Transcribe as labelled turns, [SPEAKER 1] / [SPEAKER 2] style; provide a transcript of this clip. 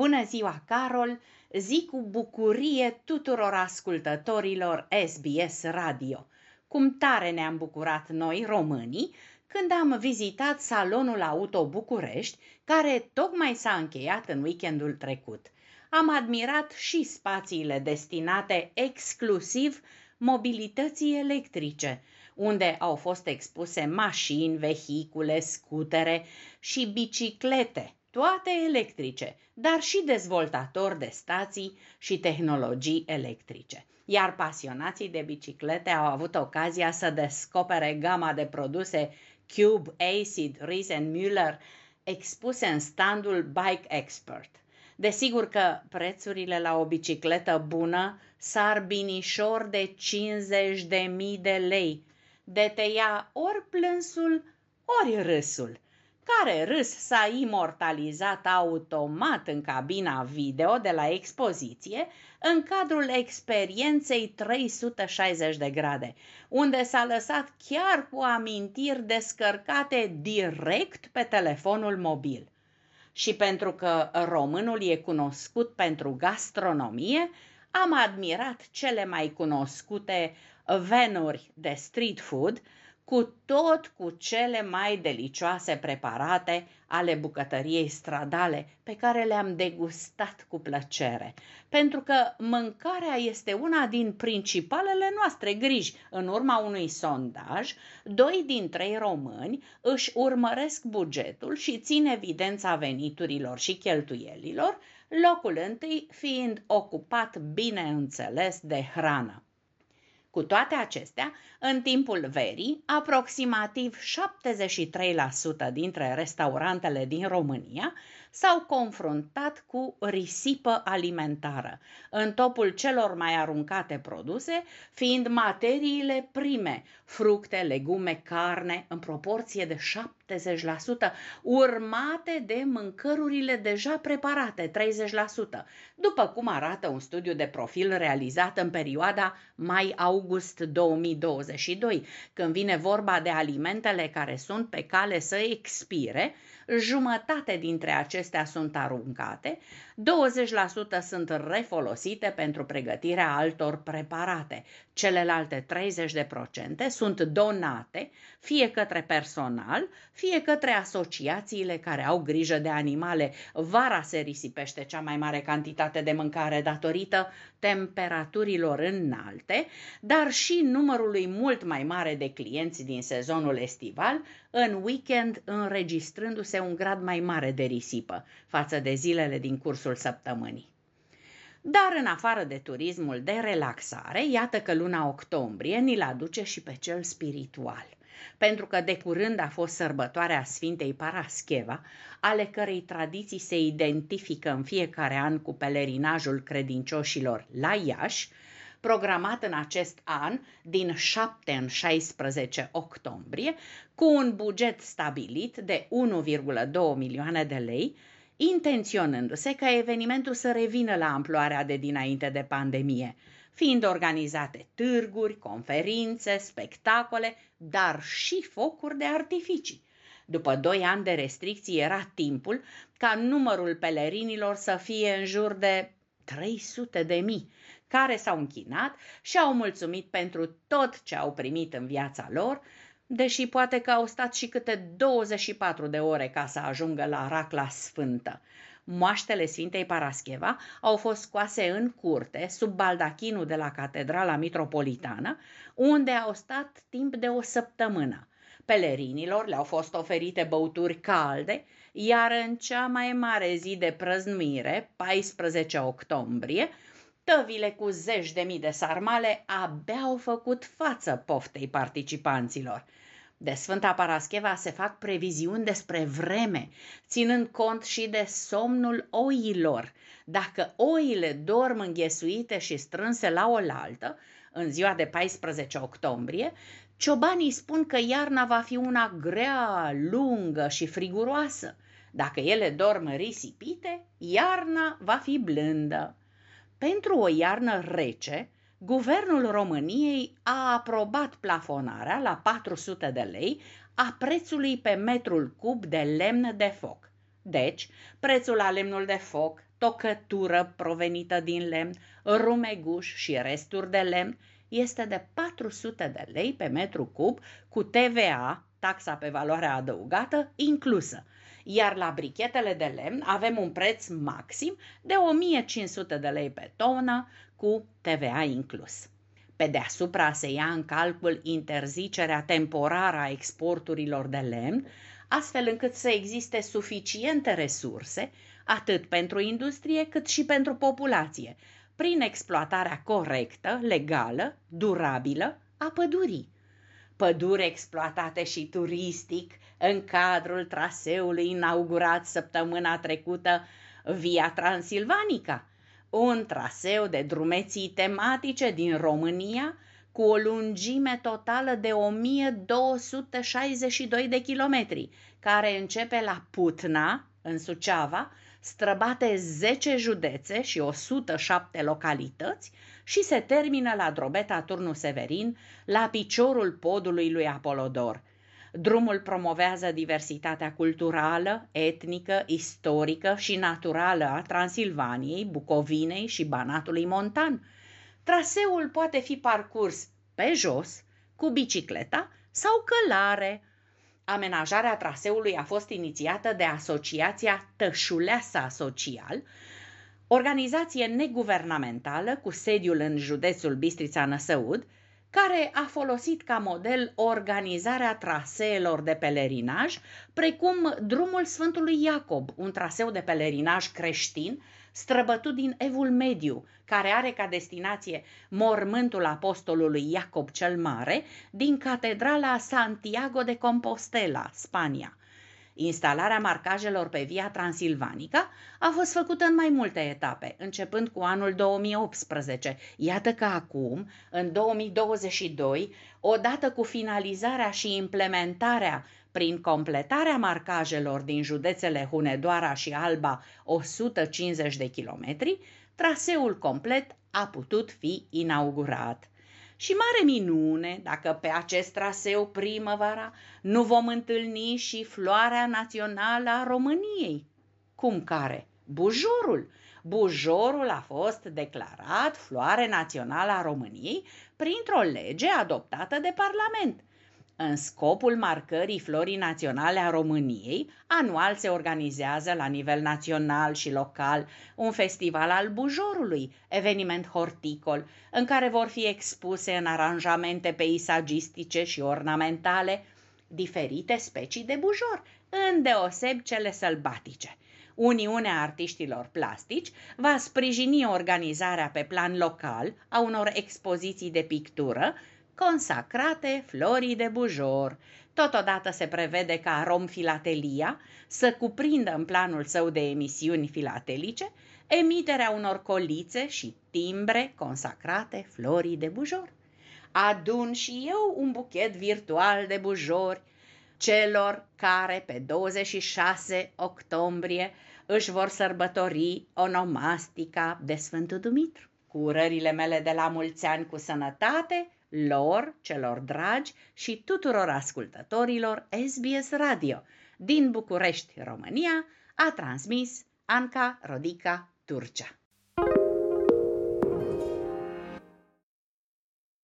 [SPEAKER 1] Bună ziua, Carol! Zi cu bucurie tuturor ascultătorilor SBS Radio. Cum tare ne-am bucurat noi, românii, când am vizitat Salonul Auto București, care tocmai s-a încheiat în weekendul trecut. Am admirat și spațiile destinate exclusiv mobilității electrice, unde au fost expuse mașini, vehicule, scutere și biciclete, toate electrice, dar și dezvoltatori de stații și tehnologii electrice. Iar pasionații de biciclete au avut ocazia să descopere gama de produse Cube, Acid, Ries Müller expuse în standul Bike Expert. Desigur că prețurile la o bicicletă bună sar binișor de 50.000 de lei, de te ia ori plânsul, ori râsul – care râs s-a imortalizat automat în cabina video de la expoziție în cadrul experienței 360 de grade, unde s-a lăsat chiar cu amintiri descărcate direct pe telefonul mobil. Și pentru că românul e cunoscut pentru gastronomie, am admirat cele mai cunoscute venuri de street food, cu tot cu cele mai delicioase preparate ale bucătăriei stradale, pe care le-am degustat cu plăcere. Pentru că mâncarea este una din principalele noastre griji. În urma unui sondaj, doi din trei români își urmăresc bugetul și țin evidența veniturilor și cheltuielilor, locul întâi fiind ocupat, bineînțeles, de hrană. Cu toate acestea, în timpul verii, aproximativ 73% dintre restaurantele din România s-au confruntat cu risipă alimentară, în topul celor mai aruncate produse fiind materiile prime, fructe, legume, carne, în proporție de 70%, urmate de mâncărurile deja preparate, 30%, după cum arată un studiu de profil realizat în perioada mai-august 2022, când vine vorba de alimentele care sunt pe cale să expire, jumătate dintre acestea sunt aruncate, 20% sunt refolosite pentru pregătirea altor preparate. Celelalte 30% sunt donate fie către personal, fie către asociațiile care au grijă de animale. Vara se risipește cea mai mare cantitate de mâncare datorită temperaturilor înalte, dar și numărului mult mai mare de clienți din sezonul estival, în weekend înregistrându-se un grad mai mare de risipă față de zilele din cursul săptămânii. Dar în afară de turismul de relaxare, iată că luna octombrie ni-l aduce și pe cel spiritual. Pentru că de curând a fost sărbătoarea Sfintei Parascheva, ale cărei tradiții se identifică în fiecare an cu pelerinajul credincioșilor la Iași, programat în acest an din 7 în 16 octombrie, cu un buget stabilit de 1,2 milioane de lei, intenționându-se ca evenimentul să revină la amploarea de dinainte de pandemie, fiind organizate târguri, conferințe, spectacole, dar și focuri de artificii. După doi ani de restricții era timpul ca numărul pelerinilor să fie în jur de 300 de mii, care s-au închinat și au mulțumit pentru tot ce au primit în viața lor, deși poate că au stat și câte 24 de ore ca să ajungă la Racla Sfântă. Moaștele Sfintei Parascheva au fost scoase în curte, sub baldachinul de la Catedrala Mitropolitană, unde au stat timp de o săptămână. Pelerinilor le-au fost oferite băuturi calde, iar în cea mai mare zi de prăznuire, 14 octombrie, tăvile cu zeci de mii de sarmale abia au făcut față poftei participanților. De Sfânta Parascheva se fac previziuni despre vreme, ținând cont și de somnul oilor. Dacă oile dorm înghesuite și strânse la oaltă, în ziua de 14 octombrie, ciobanii spun că iarna va fi una grea, lungă și friguroasă. Dacă ele dorm risipite, iarna va fi blândă. Pentru o iarnă rece, Guvernul României a aprobat plafonarea la 400 de lei a prețului pe metrul cub de lemn de foc. Deci, prețul la lemnul de foc, tocătură provenită din lemn, rumeguș și resturi de lemn este de 400 de lei pe metru cub cu TVA, taxa pe valoare adăugată, inclusă. Iar la brichetele de lemn avem un preț maxim de 1500 de lei pe tonă cu TVA inclus. Pe deasupra se ia în calcul interzicerea temporară a exporturilor de lemn, astfel încât să existe suficiente resurse, atât pentru industrie cât și pentru populație, prin exploatarea corectă, legală, durabilă a pădurii. Păduri exploatate și turistic în cadrul traseului inaugurat săptămâna trecută Via Transilvanica, un traseu de drumeții tematice din România cu o lungime totală de 1262 de kilometri, care începe la Putna, în Suceava, străbate 10 județe și 107 localități și se termină la Drobeta Turnu Severin, la piciorul podului lui Apolodor. Drumul promovează diversitatea culturală, etnică, istorică și naturală a Transilvaniei, Bucovinei și Banatului Montan. Traseul poate fi parcurs pe jos, cu bicicleta sau călare, amenajarea traseului a fost inițiată de Asociația Tășuleasa Social, organizație neguvernamentală cu sediul în județul Bistrița-Năsăud, care a folosit ca model organizarea traseelor de pelerinaj, precum drumul Sfântului Iacob, un traseu de pelerinaj creștin străbătut din Evul Mediu, care are ca destinație mormântul apostolului Iacob cel Mare din catedrala Santiago de Compostela, Spania. Instalarea marcajelor pe Via Transilvanica a fost făcută în mai multe etape, începând cu anul 2018. Iată că acum, în 2022, odată cu finalizarea și implementarea prin completarea marcajelor din județele Hunedoara și Alba 150 de kilometri, traseul complet a putut fi inaugurat. Și mare minune dacă pe acest traseu primăvara nu vom întâlni și floarea națională a României. Cum care? Bujorul. Bujorul a fost declarat floare națională a României printr-o lege adoptată de Parlament – în scopul marcării florii naționale a României, anual se organizează la nivel național și local un festival al bujorului, eveniment horticol, în care vor fi expuse în aranjamente peisagistice și ornamentale diferite specii de bujor, îndeoseb cele sălbatice. Uniunea Artiștilor Plastici va sprijini organizarea pe plan local a unor expoziții de pictură consacrate florii de bujor. Totodată se prevede ca Rom Filatelia să cuprindă în planul său de emisiuni filatelice emiterea unor colițe și timbre consacrate florii de bujor. Adun și eu un buchet virtual de bujori celor care pe 26 octombrie își vor sărbători onomastica de Sfântul Dumitru. Cu urările mele de la mulți ani cu sănătate, lor, celor dragi și tuturor ascultătorilor SBS Radio din București, România, a transmis Anca Rodica Turcea.